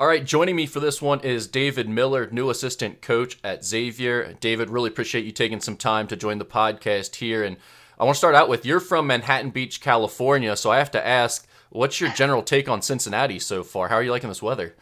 All right, joining me for this one is David Miller, new assistant coach at Xavier. David, really appreciate you taking some time to join the podcast here. And I want to start out with you're from Manhattan Beach, California. So I have to ask, what's your general take on Cincinnati so far? How are you liking this weather?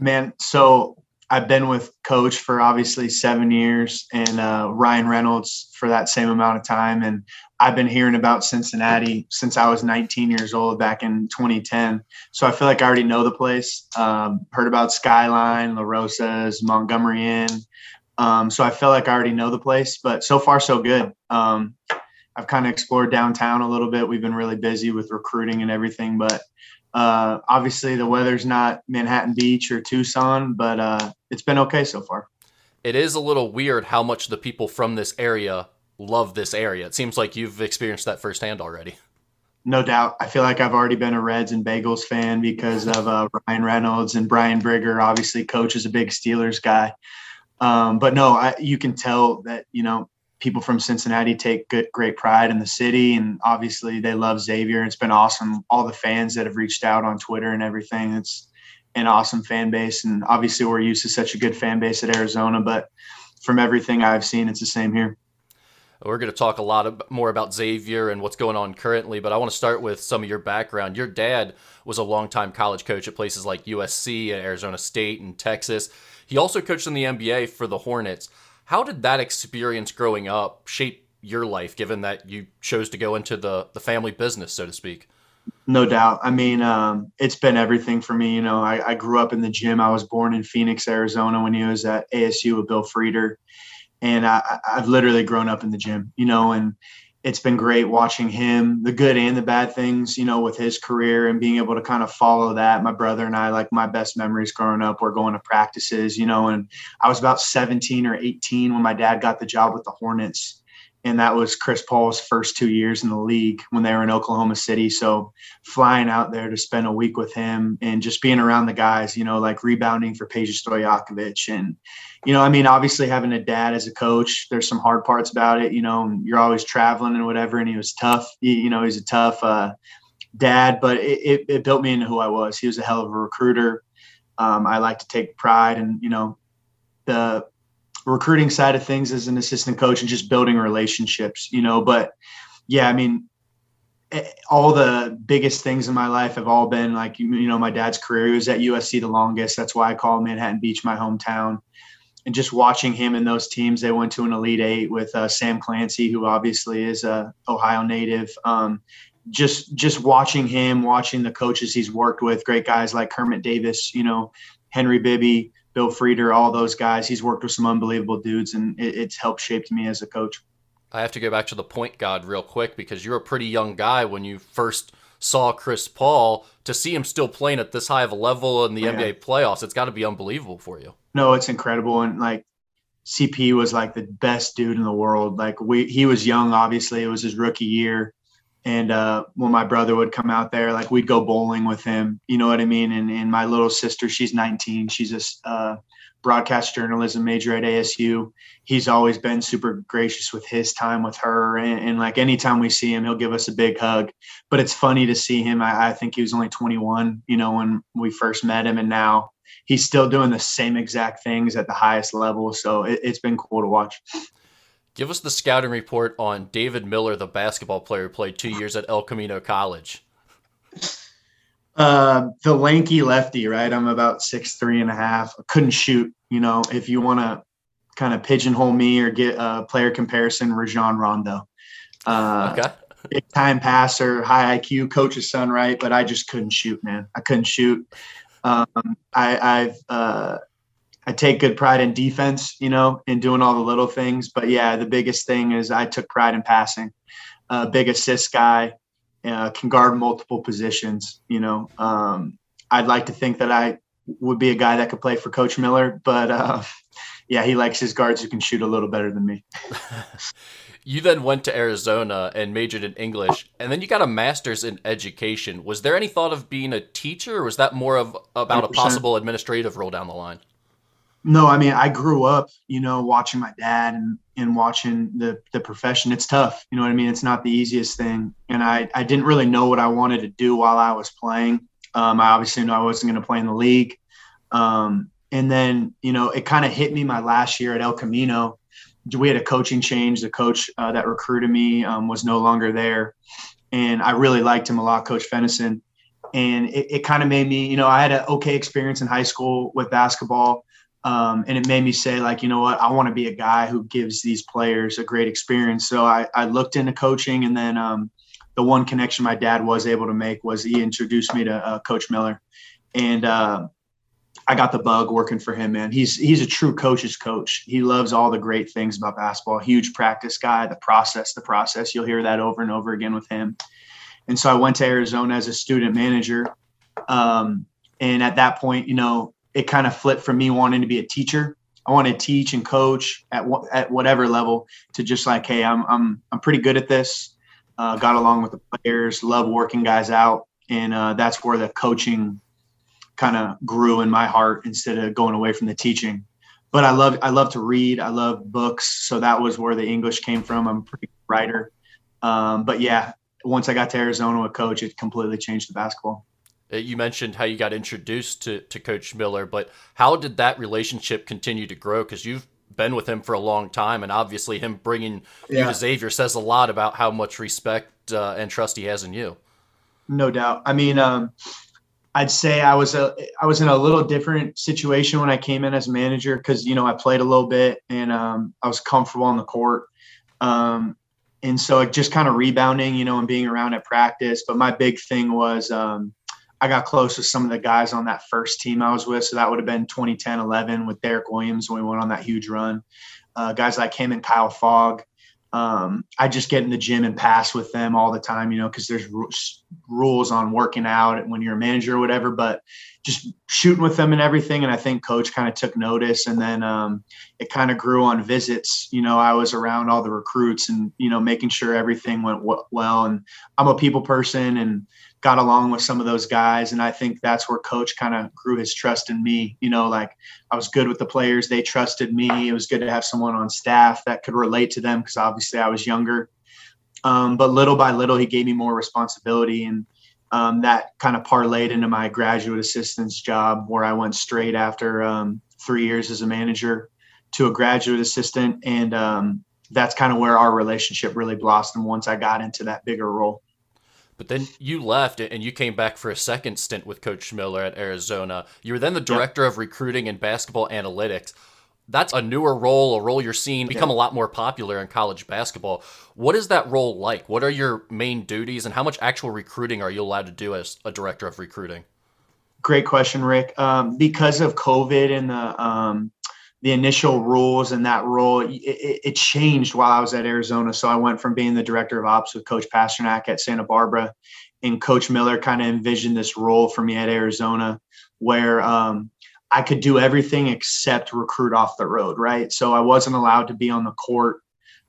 Man, so I've been with Coach for obviously seven years and uh, Ryan Reynolds for that same amount of time. And I've been hearing about Cincinnati since I was 19 years old back in 2010. So I feel like I already know the place. Um, heard about Skyline, La Rosa's, Montgomery Inn. Um, so I feel like I already know the place, but so far so good. Um, I've kind of explored downtown a little bit. We've been really busy with recruiting and everything, but uh, obviously the weather's not Manhattan Beach or Tucson, but uh, it's been okay so far. It is a little weird how much the people from this area love this area. It seems like you've experienced that firsthand already. No doubt. I feel like I've already been a Reds and Bengals fan because of uh, Ryan Reynolds and Brian Brigger. Obviously, coach is a big Steelers guy. Um, but no, I, you can tell that, you know, people from Cincinnati take good, great pride in the city. And obviously, they love Xavier. It's been awesome. All the fans that have reached out on Twitter and everything. It's an awesome fan base. And obviously, we're used to such a good fan base at Arizona. But from everything I've seen, it's the same here. We're going to talk a lot more about Xavier and what's going on currently, but I want to start with some of your background. Your dad was a longtime college coach at places like USC, and Arizona State, and Texas. He also coached in the NBA for the Hornets. How did that experience growing up shape your life, given that you chose to go into the, the family business, so to speak? No doubt. I mean, um, it's been everything for me. You know, I, I, grew up in the gym. I was born in Phoenix, Arizona, when he was at ASU with Bill Frieder and I, I've literally grown up in the gym, you know, and it's been great watching him, the good and the bad things, you know, with his career and being able to kind of follow that. My brother and I, like my best memories growing up, were going to practices, you know, and I was about 17 or 18 when my dad got the job with the Hornets and that was Chris Paul's first two years in the league when they were in Oklahoma City. So flying out there to spend a week with him and just being around the guys, you know, like rebounding for Peja Stojakovic. And, you know, I mean, obviously having a dad as a coach, there's some hard parts about it. You know, you're always traveling and whatever. And he was tough. you know, he's a tough uh, dad, but it, it, it, built me into who I was. He was a hell of a recruiter. Um, I like to take pride and, you know, the recruiting side of things as an assistant coach and just building relationships, you know. But yeah, I mean, eh, all the biggest things in my life have all been like, you know, my dad's career. He was at USC the longest. That's why I call Manhattan Beach my hometown. And just watching him in those teams, they went to an Elite Eight with uh, Sam Clancy, who obviously is a Ohio native. Um, just just watching him, watching the coaches he's worked with, great guys like Kermit Davis, you know, Henry Bibby, Bill Frieder, all those guys. He's worked with some unbelievable dudes, and it, it's helped shaped me as a coach. I have to go back to the point guard real quick because you're a pretty young guy when you first saw Chris Paul. To see him still playing at this high of a level in the oh, yeah. NBA playoffs, it's got to be unbelievable for you. No, it's incredible, and like CP was like the best dude in the world. Like we, he was young. Obviously, it was his rookie year. And uh, when my brother would come out there, like we'd go bowling with him, you know what I mean? And, and my little sister, she's 19. She's a uh, broadcast journalism major at ASU. He's always been super gracious with his time with her. And, and, like anytime we see him, he'll give us a big hug. But it's funny to see him. I, I think he was only 21, you know, when we first met him. And now he's still doing the same exact things at the highest level. So it, it's been cool to watch. Give us the scouting report on David Miller, the basketball player who played two years at El Camino College. Uh, the lanky lefty, right? I'm about six three and a half. I couldn't shoot. You know, if you want to kind of pigeonhole me or get a player comparison, Rajon Rondo. Uh, okay. Big time passer, high IQ, coach's son, right? But I just couldn't shoot, man. I couldn't shoot. Um, I, I've uh, I take good pride in defense, you know, in doing all the little things. But yeah, the biggest thing is I took pride in passing. Uh, big assist guy, uh, can guard multiple positions. You know, um, I'd like to think that I would be a guy that could play for Coach Miller, but uh, yeah, he likes his guards who can shoot a little better than me. you then went to Arizona and majored in English, and then you got a master's in education. Was there any thought of being a teacher, or was that more of about 100%. a possible administrative role down the line? No, I mean, I grew up, you know, watching my dad and, and watching the, the profession. It's tough. You know what I mean? It's not the easiest thing. And I, I didn't really know what I wanted to do while I was playing. Um, I obviously knew I wasn't going to play in the league. Um, and then, you know, it kind of hit me my last year at El Camino. We had a coaching change. The coach uh, that recruited me um, was no longer there. And I really liked him a lot, Coach Fennison. And it, it kind of made me, you know, I had an okay experience in high school with basketball. Um, and it made me say, like, you know what, I want to be a guy who gives these players a great experience. So I, I looked into coaching. And then um, the one connection my dad was able to make was he introduced me to uh, Coach Miller. And, uh, I got the bug working for him, man. He's he's a true coach's coach. He loves all the great things about basketball. Huge practice guy, the process, the process. You'll hear that over and over again with him. And so I went to Arizona as a student manager. Um, and at that point, you know, it kind of flipped from me wanting to be a teacher. I want to teach and coach at at whatever level to just like, hey, I'm I'm I'm pretty good at this. Uh, got along with the players, love working guys out, and uh, that's where the coaching kind of grew in my heart instead of going away from the teaching. But I love I love to read. I love books, so that was where the English came from. I'm a pretty writer. Um, but yeah, once I got to Arizona with coach, it completely changed the basketball. Uh, you mentioned how you got introduced to, to Coach Miller, but how did that relationship continue to grow? Because you've been with him for a long time, and obviously him bringing yeah. you to Xavier says a lot about how much respect uh, and trust he has in you. No doubt. I mean, um, I'd say I was a I was in a little different situation when I came in as manager because you know I played a little bit and um, I was comfortable on the court, um, and so it just kind of rebounding, you know, and being around at practice. But my big thing was um, I got close with some of the guys on that first team I was with, so that would have been 2010, 11 with Derrick Williams when we went on that huge run. Uh, guys like him and Kyle Fogg, um, I just get in the gym and pass with them all the time, you know, because there's r- rules on working out when you're a manager or whatever, but just shooting with them and everything. And I think coach kind of took notice and then um, it kind of grew on visits. You know, I was around all the recruits and, you know, making sure everything went w- well. And I'm a people person and, got along with some of those guys. And I think that's where coach kind of grew his trust in me. You know, like I was good with the players, they trusted me. It was good to have someone on staff that could relate to them because obviously I was younger. Um, but little by little, he gave me more responsibility. And um, that kind of parlayed into my graduate assistant's job where I went straight after um, three years as a manager to a graduate assistant. And um, that's kind of where our relationship really blossomed once I got into that bigger role. But then you left and you came back for a second stint with Coach Miller at Arizona. You were then the director of recruiting and basketball analytics. That's a newer role, a role you're seeing become a lot more popular in college basketball. What is that role like? What are your main duties and how much actual recruiting are you allowed to do as a director of recruiting? Great question, Rick. Um, because of COVID and the um, the initial rules and that role it, it, changed while I was at Arizona. So I went from being the director of ops with Coach Pasternack at Santa Barbara, and Coach Miller kind of envisioned this role for me at Arizona, where um, I could do everything except recruit off the road. Right, so I wasn't allowed to be on the court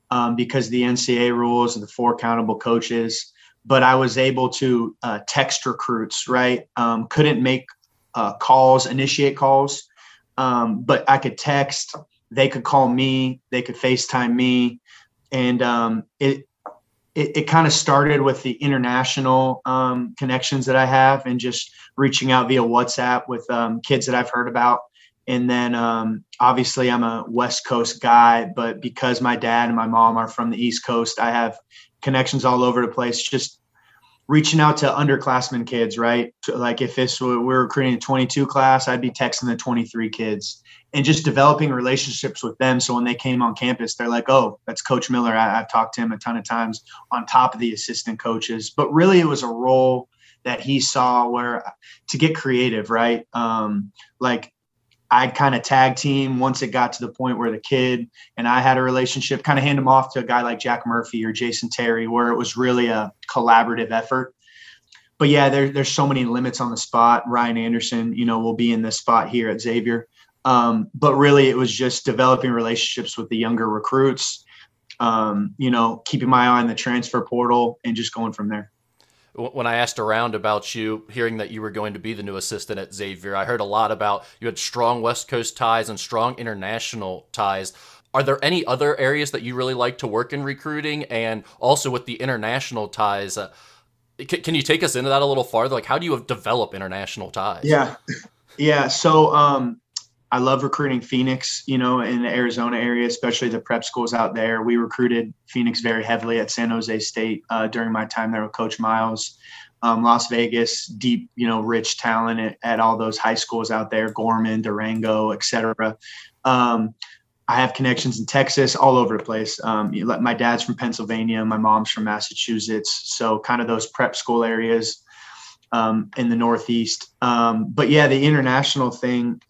um, because the NCAA rules and the four accountable coaches. But I was able to uh, text recruits. Right, um, couldn't make uh, calls, initiate calls um, but I could text, they could call me, they could FaceTime me. And um, it, it, it kind of started with the international um, connections that I have and just reaching out via WhatsApp with um, kids that I've heard about. And then um, obviously I'm a West Coast guy, but because my dad and my mom are from the East Coast, I have connections all over the place. Just reaching out to underclassmen kids, right? Like if this were, we're recruiting a 22 class, I'd be texting the 23 kids and just developing relationships with them. So when they came on campus, they're like, oh, that's Coach Miller. I, have talked to him a ton of times on top of the assistant coaches. But really, it was a role that he saw where to get creative, right? Um, like I'd kind of tag team once it got to the point where the kid and I had a relationship, kind of hand them off to a guy like Jack Murphy or Jason Terry, where it was really a collaborative effort. But yeah, there, there's so many limits on the spot. Ryan Anderson, you know, will be in this spot here at Xavier. Um, but really, it was just developing relationships with the younger recruits, um, you know, keeping my eye on the transfer portal and just going from there when I asked around about you, hearing that you were going to be the new assistant at Xavier, I heard a lot about you had strong West Coast ties and strong international ties. Are there any other areas that you really like to work in recruiting? And also with the international ties, uh, can, can you take us into that a little farther? Like, how do you develop international ties? Yeah. Yeah. So um, I love recruiting Phoenix, you know, in the Arizona area, especially the prep schools out there. We recruited Phoenix very heavily at San Jose State uh, during my time there with Coach Miles. Um, Las Vegas, deep, you know, rich talent at, at, all those high schools out there, Gorman, Durango, etc. Um, I have connections in Texas, all over the place. Um, my dad's from Pennsylvania, my mom's from Massachusetts, so kind of those prep school areas um, in the Northeast. Um, but yeah, the international thing,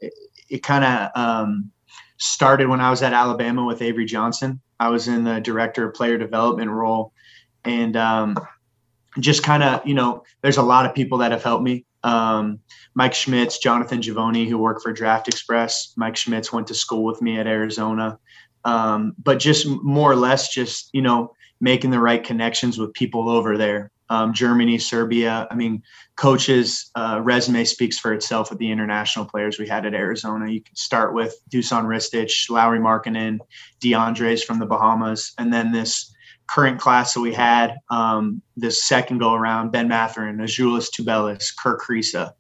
it, kind of um, started when I was at Alabama with Avery Johnson. I was in the director of player development role, and um, just kind of, you know, there's a lot of people that have helped me. Um, Mike Schmitz, Jonathan Givony, who work for Draft Express. Mike Schmitz went to school with me at Arizona. Um, but just more or less, just, you know, making the right connections with people over there um, Germany, Serbia. I mean, coaches' uh, resume speaks for itself with the international players we had at Arizona. You can start with Dusan Ristic, Lauri Markkanen, DeAndres from the Bahamas, and then this current class that we had, um, this second go around, Ben Mathurin, Azuolas Tubelis, Kerr Kriisa.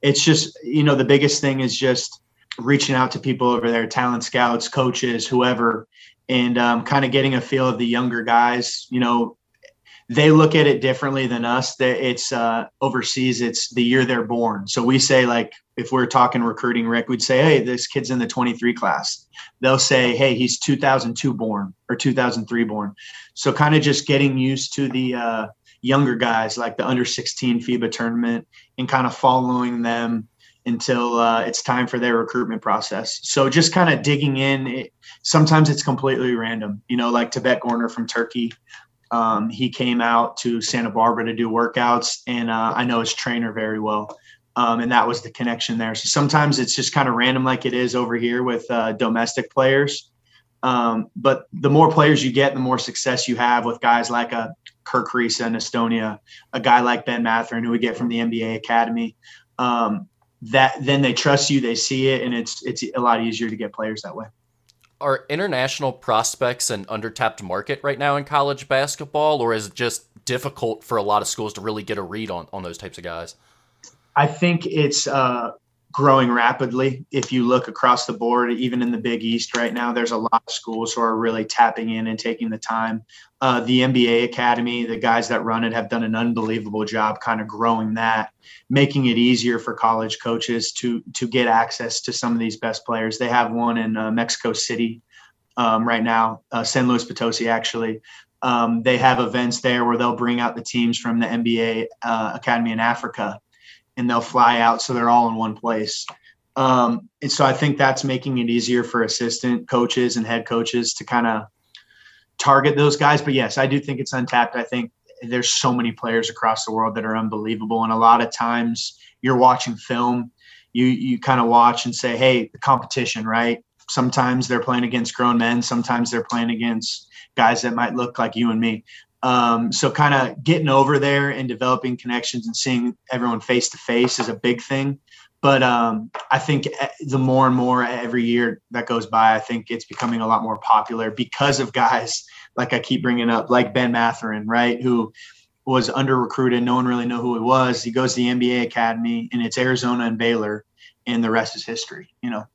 It's just, you know, the biggest thing is just reaching out to people over there, talent scouts, coaches, whoever, and um, kind of getting a feel of the younger guys, you know, they look at it differently than us. That it's uh, overseas. It's the year they're born. So we say like if we're talking recruiting, Rick, we'd say, hey, this kid's in the 23 class. They'll say, hey, he's 2002 born or 2003 born. So kind of just getting used to the uh, younger guys, like the under 16 FIBA tournament, and kind of following them until uh, it's time for their recruitment process. So just kind of digging in. It, sometimes it's completely random, you know, like Tibet Gorener from Turkey um, he came out to Santa Barbara to do workouts, and uh, I know his trainer very well. Um, and that was the connection there. So sometimes it's just kind of random, like it is over here with uh, domestic players. Um, but the more players you get, the more success you have with guys like a uh, Kerr Kriisa in Estonia, a guy like Ben Mathurin, who we get from the NBA Academy. Um, that then they trust you, they see it, and it's it's a lot easier to get players that way are international prospects an undertapped market right now in college basketball, or is it just difficult for a lot of schools to really get a read on, on those types of guys? I think it's uh, growing rapidly. If you look across the board, even in the Big East right now, there's a lot of schools who are really tapping in and taking the time. Uh, the NBA Academy, the guys that run it have done an unbelievable job kind of growing that, making it easier for college coaches to to get access to some of these best players. They have one in uh, Mexico City um, right now, uh, San Luis Potosi actually. Um, they have events there where they'll bring out the teams from the NBA uh, Academy in Africa and they'll fly out so they're all in one place. Um, and so I think that's making it easier for assistant coaches and head coaches to kind of target those guys. But yes, I do think it's untapped. I think there's so many players across the world that are unbelievable. And a lot of times you're watching film, you you kind of watch and say, hey, the competition, right? Sometimes they're playing against grown men, sometimes they're playing against guys that might look like you and me. Um, so kind of getting over there and developing connections and seeing everyone face to face is a big thing. But um, I think eh, the more and more every year that goes by, I think it's becoming a lot more popular because of guys like I keep bringing up, like Ben Mathurin, right? Who was under recruited. No one really knew who he was. He goes to the NBA Academy, and it's Arizona and Baylor, and the rest is history. You know.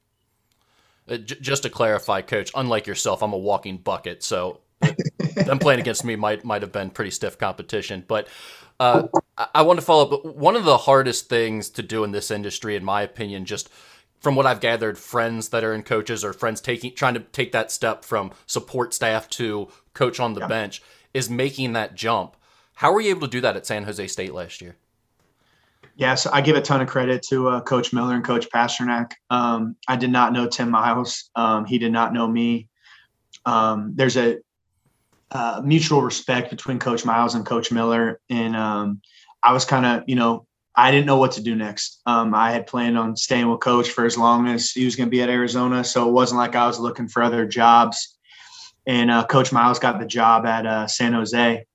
Uh, j- just to clarify, Coach, unlike yourself, I'm a walking bucket, so them playing against me might might have been pretty stiff competition. But uh, I want to follow up. One of the hardest things to do in this industry, in my opinion, just from what I've gathered, friends that are in coaches or friends taking trying to take that step from support staff to coach on the yeah. bench, is making that jump. How were you able to do that at San Jose State last year? Yes, I give a ton of credit to uh, Coach Miller and Coach Pasternack. Um, I did not know Tim Miles. Um, he did not know me. Um, there's a uh, mutual respect between Coach Miles and Coach Miller, and um, I was kind of, you know, I didn't know what to do next. Um, I had planned on staying with Coach for as long as he was going to be at Arizona, so it wasn't like I was looking for other jobs. And uh, Coach Miles got the job at uh, San Jose,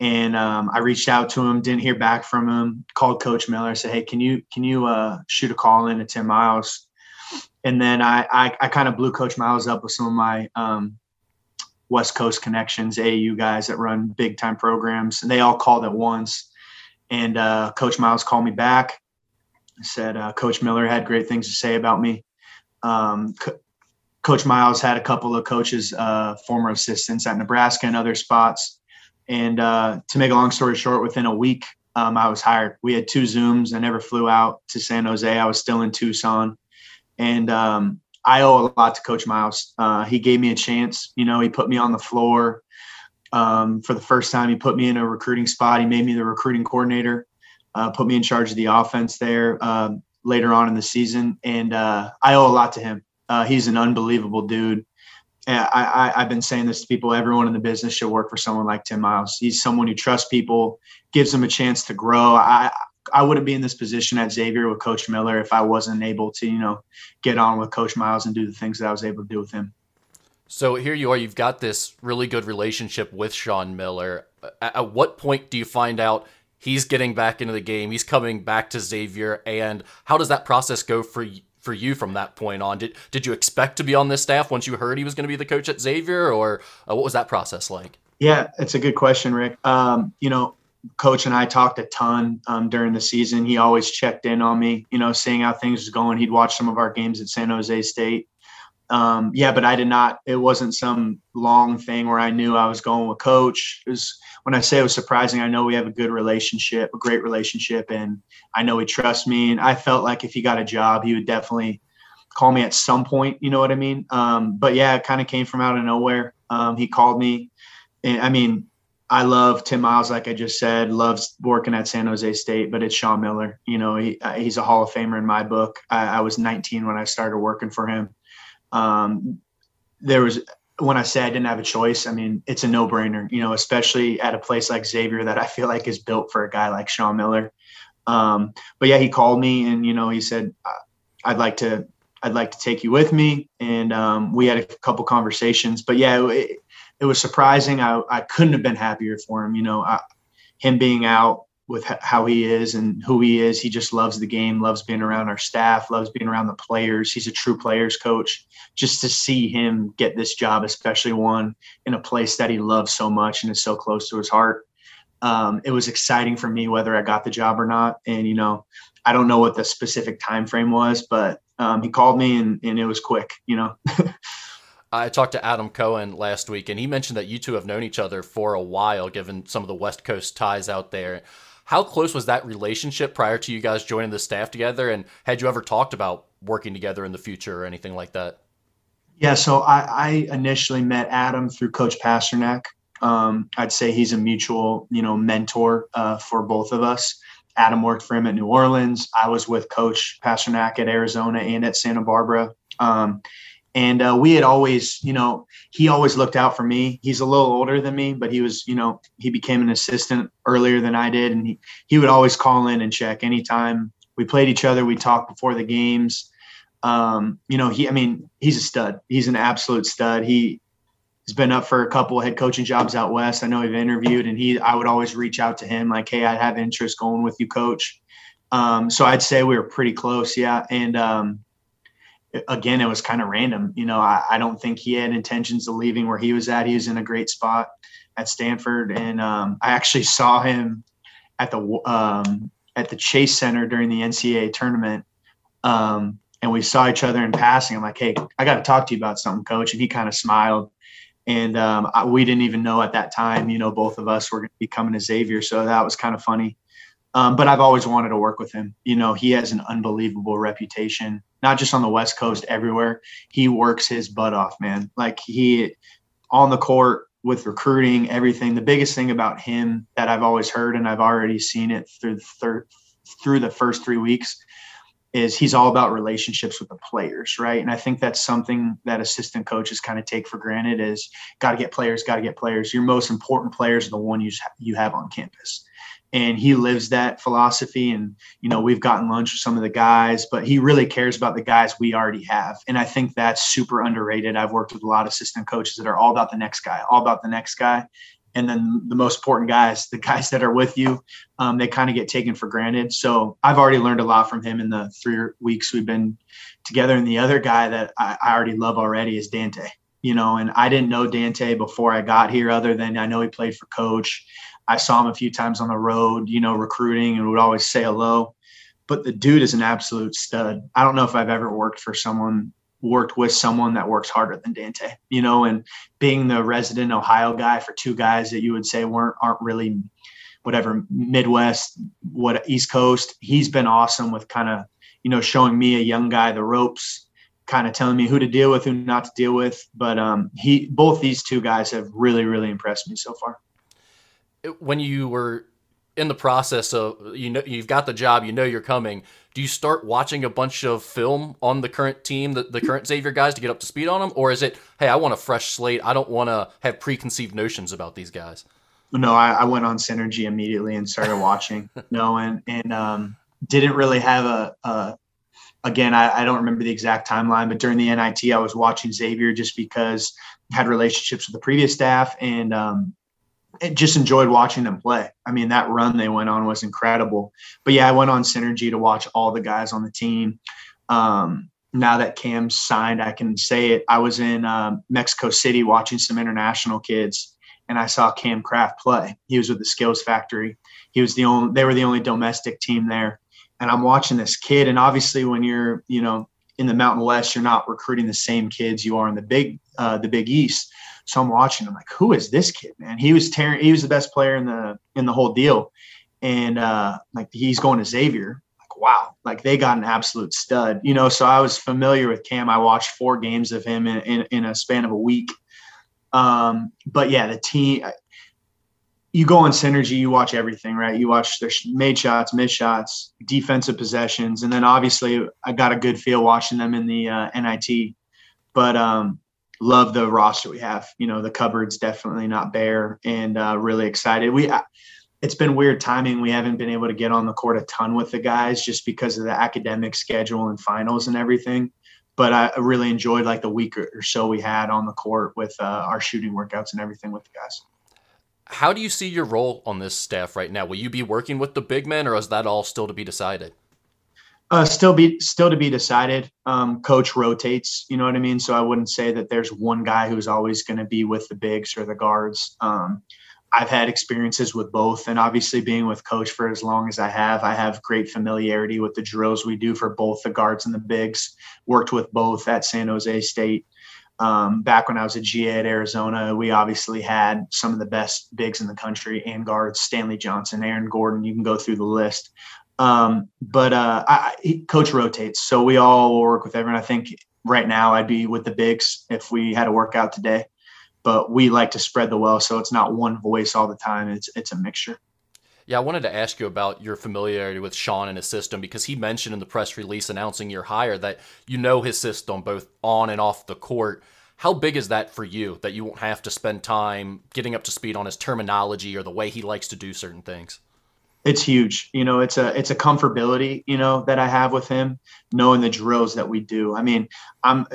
and um, I reached out to him, didn't hear back from him. Called Coach Miller, said, "Hey, can you can you uh, shoot a call in to Tim Miles?" And then I I, I kind of blew Coach Miles up with some of my um, West Coast connections, AAU guys that run big time programs, and they all called at once. And uh, Coach Miles called me back, said uh, Coach Miller had great things to say about me. Um, Co- Coach Miles had a couple of coaches, uh, former assistants at Nebraska and other spots. And uh, to make a long story short, within a week, um, I was hired. We had two Zooms. I never flew out to San Jose. I was still in Tucson. And um, I owe a lot to Coach Miles. Uh, he gave me a chance. You know, he put me on the floor um, for the first time. He put me in a recruiting spot. He made me the recruiting coordinator, uh, put me in charge of the offense there um, later on in the season. And uh, I owe a lot to him. Uh, he's an unbelievable dude. I, I, have been saying this to people. Everyone in the business should work for someone like Tim Miles. He's someone who trusts people, gives them a chance to grow. I I wouldn't be in this position at Xavier with Coach Miller if I wasn't able to, you know, get on with Coach Miles and do the things that I was able to do with him. So here you are. You've got this really good relationship with Sean Miller. At what point do you find out he's getting back into the game? He's coming back to Xavier, and how does that process go for for you from that point on? Did did you expect to be on this staff once you heard he was going to be the coach at Xavier, or uh, what was that process like? Yeah, it's a good question, Rick. Um, you know, coach and I talked a ton um, during the season. He always checked in on me, you know, seeing how things was going. He'd watch some of our games at San Jose State. Um, yeah, but I did not. It wasn't some long thing where I knew I was going with coach. It was when I say it was surprising. I know we have a good relationship, a great relationship, and I know he trusts me. And I felt like if he got a job, he would definitely call me at some point. You know what I mean? Um, but yeah, it kind of came from out of nowhere. Um, he called me, and I mean, I love Tim Miles, like I just said, loves working at San Jose State, but it's Sean Miller. You know, he, he's a Hall of Famer in my book. I, I was 19 when I started working for him um, there was when I say I didn't have a choice, I mean it's a no brainer, you know, especially at a place like Xavier that I feel like is built for a guy like Sean Miller. Um, but yeah, he called me and you know he said I'd like to I'd like to take you with me, and um, we had a couple conversations. But yeah, it, it was surprising. I, I couldn't have been happier for him. You know, I, him being out with how he is and who he is. He just loves the game, loves being around our staff, loves being around the players. He's a true players coach. Just to see him get this job, especially one in a place that he loves so much and is so close to his heart, um, it was exciting for me whether I got the job or not. And you know, I don't know what the specific time frame was, but um, he called me and, and it was quick. You know. I talked to Adam Cohen last week, and he mentioned that you two have known each other for a while, given some of the West Coast ties out there. How close was that relationship prior to you guys joining the staff together? And had you ever talked about working together in the future or anything like that? Yeah, so I, I initially met Adam through Coach Pasternack. Um, I'd say he's a mutual, you know, mentor uh, for both of us. Adam worked for him at New Orleans. I was with Coach Pasternack at Arizona and at Santa Barbara. Um, and uh, we had always you know he always looked out for me. He's a little older than me but he was you know he became an assistant earlier than i did. And he, he would always call in and check anytime we played each other. We talked before the games. Um, you know he i mean he's a stud. He's an absolute stud. He has been up for a couple head coaching jobs out west. I know he's interviewed and he i would always reach out to him like hey i have interest going with you coach. Um, so i'd say we were pretty close. Yeah. And um, again, it was kind of random. You know, I, I, don't think he had intentions of leaving where he was at. He was in a great spot at Stanford, and um, I actually saw him at the um, at the Chase Center during the NCAA tournament. Um, and we saw each other in passing. I'm like, "Hey, I got to talk to you about something, Coach." And he kind of smiled. And um, I, we didn't even know at that time, you know, both of us were going to be coming to Xavier, so that was kind of funny. Um, but I've always wanted to work with him. You know, he has an unbelievable reputation, not just on the West Coast, everywhere. He works his butt off, man. Like he on the court with recruiting, everything. The biggest thing about him that I've always heard, and I've already seen it through the third, through the first three weeks, is he's all about relationships with the players, right? And I think that's something that assistant coaches kind of take for granted is got to get players, got to get players. Your most important players are the one you you have on campus and he lives that philosophy. And you know we've gotten lunch with some of the guys but he really cares about the guys we already have. And i think that's super underrated. I've worked with a lot of assistant coaches that are all about the next guy all about the next guy. And then the most important guys the guys that are with you um, they kind of get taken for granted. So i've already learned a lot from him in the three weeks we've been together. And the other guy that I, I already love already is dante you know and i didn't know dante before i got here other than i know he played for coach I saw him a few times on the road, you know, recruiting and would always say hello. but the dude is an absolute stud. I don't know if I've ever worked for someone worked with someone that works harder than Dante, you know, and being the resident Ohio guy for two guys that you would say weren't aren't really whatever Midwest, what East Coast, he's been awesome with kind of, you know, showing me a young guy the ropes, kind of telling me who to deal with, who not to deal with. But um, he, both these two guys have really, really impressed me so far. When you were in the process of you know you've got the job, you know you're coming. Do you start watching a bunch of film on the current team, the, the current Xavier guys, to get up to speed on them, or is it, hey, I want a fresh slate. I don't want to have preconceived notions about these guys. No, I, I went on Synergy immediately and started watching. no, and and um, didn't really have a, a again, I, I, don't remember the exact timeline, but during the NIT, I was watching Xavier just because I had relationships with the previous staff and um, just enjoyed watching them play. I mean, that run they went on was incredible. But yeah, I went on Synergy to watch all the guys on the team. Um, now that Kam's signed, I can say it. I was in um, Mexico City watching some international kids, and I saw Kam Craft play. He was with the Skills Factory. He was the only. They were the only domestic team there, and I'm watching this kid. And obviously, when you're, you know, in the Mountain West, you're not recruiting the same kids you are in the Big, uh, the Big East. So I'm watching. I'm like, who is this kid, man? He was tearing. He was the best player in the in the whole deal, and uh, like he's going to Xavier. Like, wow, like they got an absolute stud, you know. So I was familiar with Kam. I watched four games of him in in, in a span of a week. Um, but yeah, the team. You go on synergy, you watch everything, right? You watch their made shots, missed shots, defensive possessions, and then obviously I got a good feel watching them in the uh, NIT. But um, love the roster we have. You know, the cupboard's definitely not bare, and uh, really excited. We uh, it's been weird timing. We haven't been able to get on the court a ton with the guys just because of the academic schedule and finals and everything. But I really enjoyed like the week or so we had on the court with uh, our shooting workouts and everything with the guys. How do you see your role on this staff right now? Will you be working with the big men, or is that all still to be decided? Uh, still be still to be decided. Um, coach rotates, you know what I mean. So I wouldn't say that there's one guy who's always going to be with the bigs or the guards. Um, I've had experiences with both, and obviously being with coach for as long as I have, I have great familiarity with the drills we do for both the guards and the bigs. Worked with both at San Jose State. Um, back when I was a GA at Arizona, we obviously had some of the best bigs in the country and guards: Stanley Johnson, Aaron Gordon. You can go through the list. Um, but uh, I, coach rotates, so we all work with everyone. I think right now I'd be with the bigs if we had a workout today, but we like to spread the well, so it's not one voice all the time. It's it's a mixture. Yeah, I wanted to ask you about your familiarity with Sean and his system because he mentioned in the press release announcing your hire that you know his system both on and off the court. How big is that for you that you won't have to spend time getting up to speed on his terminology or the way he likes to do certain things? It's huge. You know, it's a it's a comfortability, you know, that I have with him, knowing the drills that we do. I mean, I'm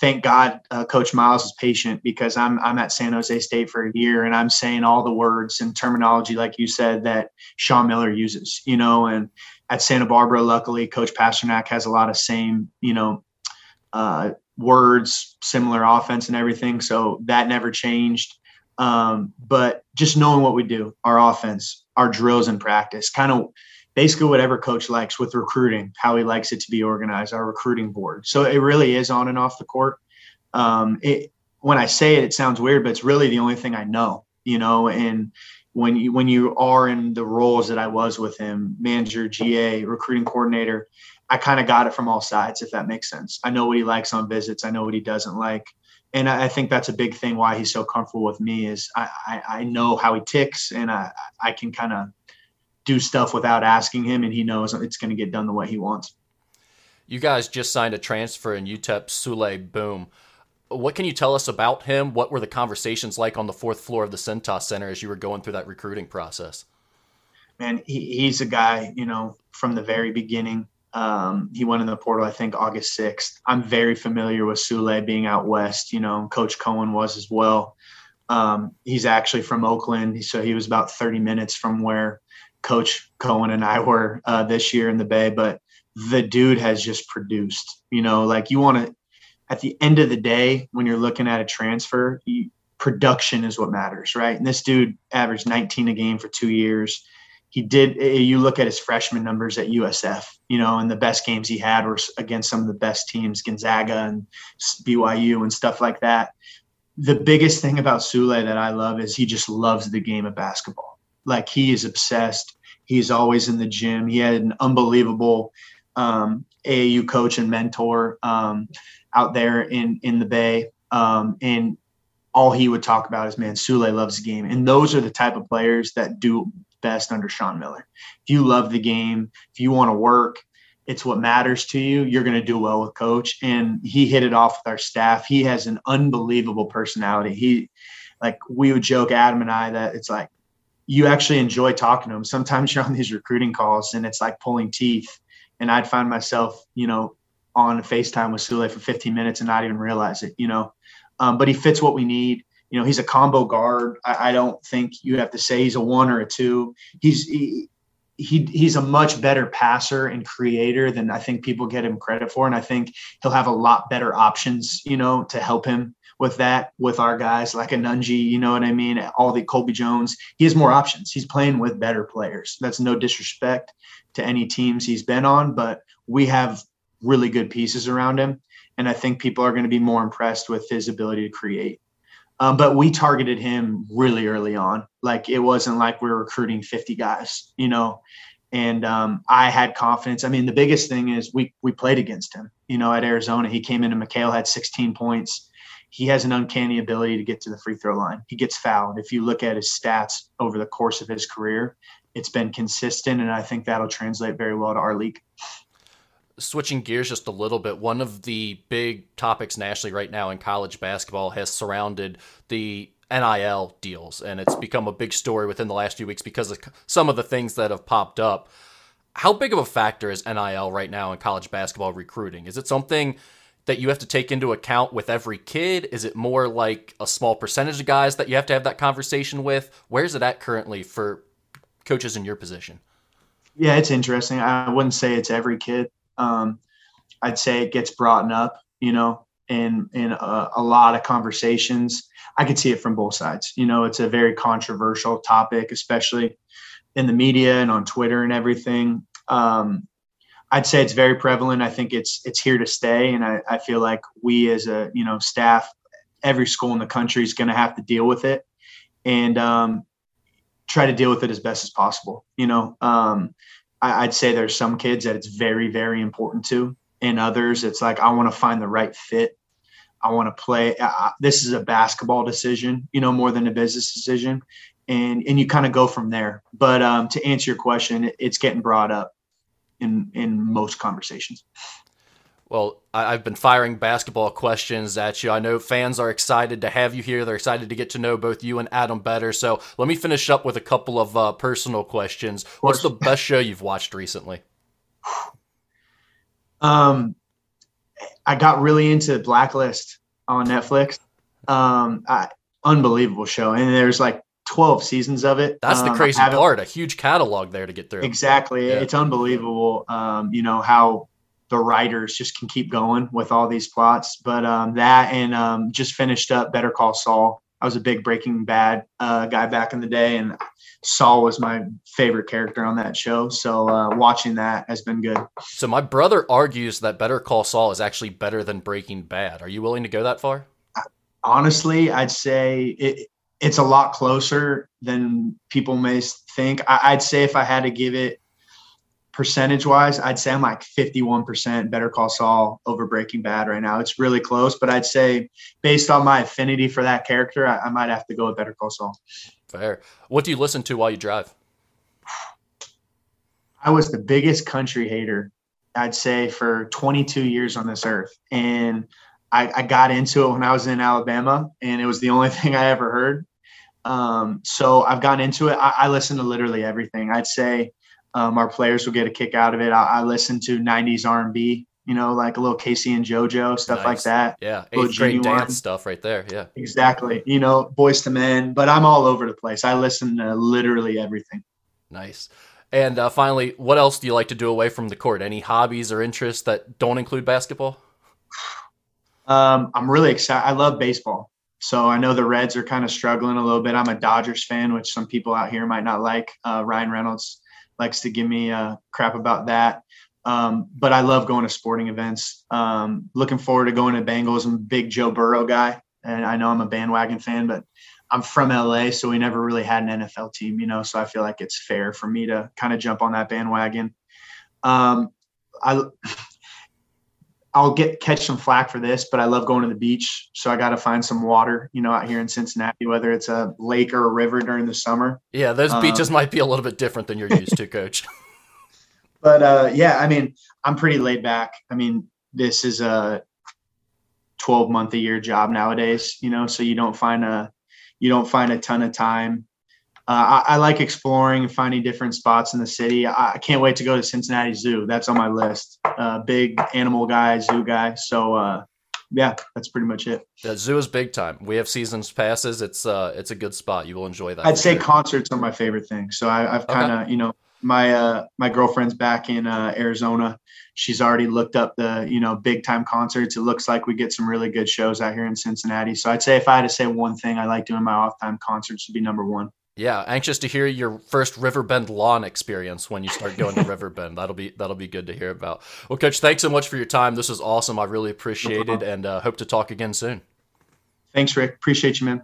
thank God, uh, Coach Miles is patient because I'm I'm at San Jose State for a year and I'm saying all the words and terminology, like you said, that Sean Miller uses. You know, and at Santa Barbara, luckily, Coach Pasternack has a lot of same, you know, uh, words, similar offense and everything. So that never changed. Um, but just knowing what we do, our offense, our drills in practice, kind of basically whatever coach likes with recruiting, how he likes it to be organized, our recruiting board. So it really is on and off the court. Um, it, when I say it, it sounds weird, but it's really the only thing I know, you know, and when you, when you are in the roles that I was with him, manager, GA, recruiting coordinator, I kind of got it from all sides, if that makes sense. I know what he likes on visits. I know what he doesn't like and I think that's a big thing why he's so comfortable with me is I, I, I know how he ticks and I, I can kind of do stuff without asking him and he knows it's going to get done the way he wants. You guys just signed a transfer in UTEP Souley Boum. What can you tell us about him? What were the conversations like on the fourth floor of the Cintas Center as you were going through that recruiting process? Man, he, he's a guy, you know, from the very beginning um, he went in the portal, I think, August 6th. I'm very familiar with Souley being out west. You know, Coach Cohen was as well. Um, he's actually from Oakland, so he was about 30 minutes from where Coach Cohen and I were uh, this year in the Bay. But the dude has just produced. You know, like you want to. At the end of the day, when you're looking at a transfer, you, production is what matters, right? And this dude averaged 19 a game for two years he did eh, you look at his freshman numbers at USF, you know, and the best games he had were against some of the best teams, Gonzaga and BYU and stuff like that. The biggest thing about Souley that I love is he just loves the game of basketball. Like he is obsessed. He's always in the gym. He had an unbelievable um, AAU coach and mentor um, out there in in the Bay, um, and all he would talk about is, man, Souley loves the game, and those are the type of players that do best under Sean Miller. If you love the game, if you want to work, it's what matters to you, you're going to do well with coach. And he hit it off with our staff. He has an unbelievable personality. He, like, we would joke, Adam and I, that it's like you actually enjoy talking to him. Sometimes you're on these recruiting calls and it's like pulling teeth. And I'd find myself, you know, on FaceTime with Souley for 15 minutes and not even realize it, you know. Um, but he fits what we need you know, he's a combo guard. I, I, don't think you have to say he's a one or a two. He's he, he he's a much better passer and creator than I think people get him credit for. And I think he'll have a lot better options, you know, to help him with that with our guys like a Nunge, you know what I mean? All the Colby Jones. He has more options. He's playing with better players. That's no disrespect to any teams he's been on, but we have really good pieces around him. And I think people are going to be more impressed with his ability to create. Um, but we targeted him really early on. Like it wasn't like we were recruiting 50 guys, you know. And um, I had confidence. I mean, the biggest thing is we we played against him. You know, at Arizona, he came into McKale had 16 points. He has an uncanny ability to get to the free throw line. He gets fouled. If you look at his stats over the course of his career, it's been consistent, and I think that'll translate very well to our league switching gears just a little bit, one of the big topics nationally right now in college basketball has surrounded the NIL deals, and it's become a big story within the last few weeks because of some of the things that have popped up. How big of a factor is NIL right now in college basketball recruiting? Is it something that you have to take into account with every kid? Is it more like a small percentage of guys that you have to have that conversation with? Where's it at currently for coaches in your position? Yeah, it's interesting. I wouldn't say it's every kid um, I'd say it gets brought up, you know, in in a, a, lot of conversations. I could see it from both sides. You know, it's a very controversial topic, especially in the media and on Twitter and everything. Um, I'd say it's very prevalent. I think it's it's here to stay, and I, I feel like we as a you know staff, every school in the country is going to have to deal with it, and um, try to deal with it as best as possible. You know, um, I, would say there's some kids that it's very, very important to, and others it's like I want to find the right fit. I want to play. Uh, this is a basketball decision, you know, more than a business decision, and and you kind of go from there. But um, to answer your question, it's getting brought up in in most conversations. Well, I've been firing basketball questions at you. I know fans are excited to have you here. They're excited to get to know both you and Adam better. So let me finish up with a couple of uh, personal questions. What's the best show you've watched recently? Um, I got really into Blacklist on Netflix. Um, I, unbelievable show, and there's like 12 seasons of it. That's the um, crazy part. A huge catalog there to get through. Exactly. Yeah. It's unbelievable. Um, you know how the writers just can keep going with all these plots. But um, that and um, just finished up Better Call Saul. I was a big Breaking Bad uh, guy back in the day, and Saul was my favorite character on that show. So uh, watching that has been good. So my brother argues that Better Call Saul is actually better than Breaking Bad. Are you willing to go that far? Honestly, I'd say it, it's a lot closer than people may think. I, I'd say if I had to give it percentage wise, I'd say I'm like 51% Better Call Saul over Breaking Bad right now. It's really close, but I'd say based on my affinity for that character, I, I might have to go with Better Call Saul. Fair. What do you listen to while you drive? I was the biggest country hater, I'd say, for 22 years on this earth. And I, I got into it when I was in Alabama, and it was the only thing I ever heard. Um, so I've gotten into it. I, I listen to literally everything. I'd say um, our players will get a kick out of it. I, I listen to '90s R&B, you know, like a little K-Ci and JoJo stuff nice. like that. Yeah, eighth grade dance stuff right there. Yeah, exactly. You know, Boyz II Men, but I'm all over the place. I listen to literally everything. Nice. And uh, finally, what else do you like to do away from the court? Any hobbies or interests that don't include basketball? Um, I'm really excited. I love baseball. So I know the Reds are kind of struggling a little bit. I'm a Dodgers fan, which some people out here might not like. Uh, Ryan Reynolds likes to give me uh, crap about that. Um, but I love going to sporting events. Um, looking forward to going to Bengals. I'm a big Joe Burrow guy, and I know I'm a bandwagon fan, but I'm from LA, so we never really had an NFL team, you know. So I feel like it's fair for me to kind of jump on that bandwagon. Um, I I'll get catch some flack for this, but I love going to the beach. So I got to find some water, you know, out here in Cincinnati, whether it's a lake or a river during the summer. Yeah, those beaches um, might be a little bit different than you're used to, Coach. but uh, yeah, I mean, I'm pretty laid back. I mean, this is a 12 month a year job nowadays, you know, so you don't find a you don't find a ton of time uh, I, I, like exploring and finding different spots in the city. I, I, can't wait to go to Cincinnati Zoo. That's on my list. Uh, big animal guy, zoo guy. So uh, yeah, that's pretty much it. The zoo is big time. We have seasons passes. It's uh, it's a good spot. You will enjoy that. I'd say sure. concerts are my favorite thing. So I, have kind of okay. you know my uh, my girlfriend's back in uh, Arizona. She's already looked up the you know big time concerts. It looks like we get some really good shows out here in Cincinnati. So I'd say if I had to say one thing I like doing my off time concerts would be number one. Yeah, anxious to hear your first Riverbend lawn experience when you start going to Riverbend. That'll be that'll be good to hear about. Well, Coach, thanks so much for your time. This was awesome. I really appreciate no it, and uh, hope to talk again soon. Thanks, Rick. Appreciate you, man.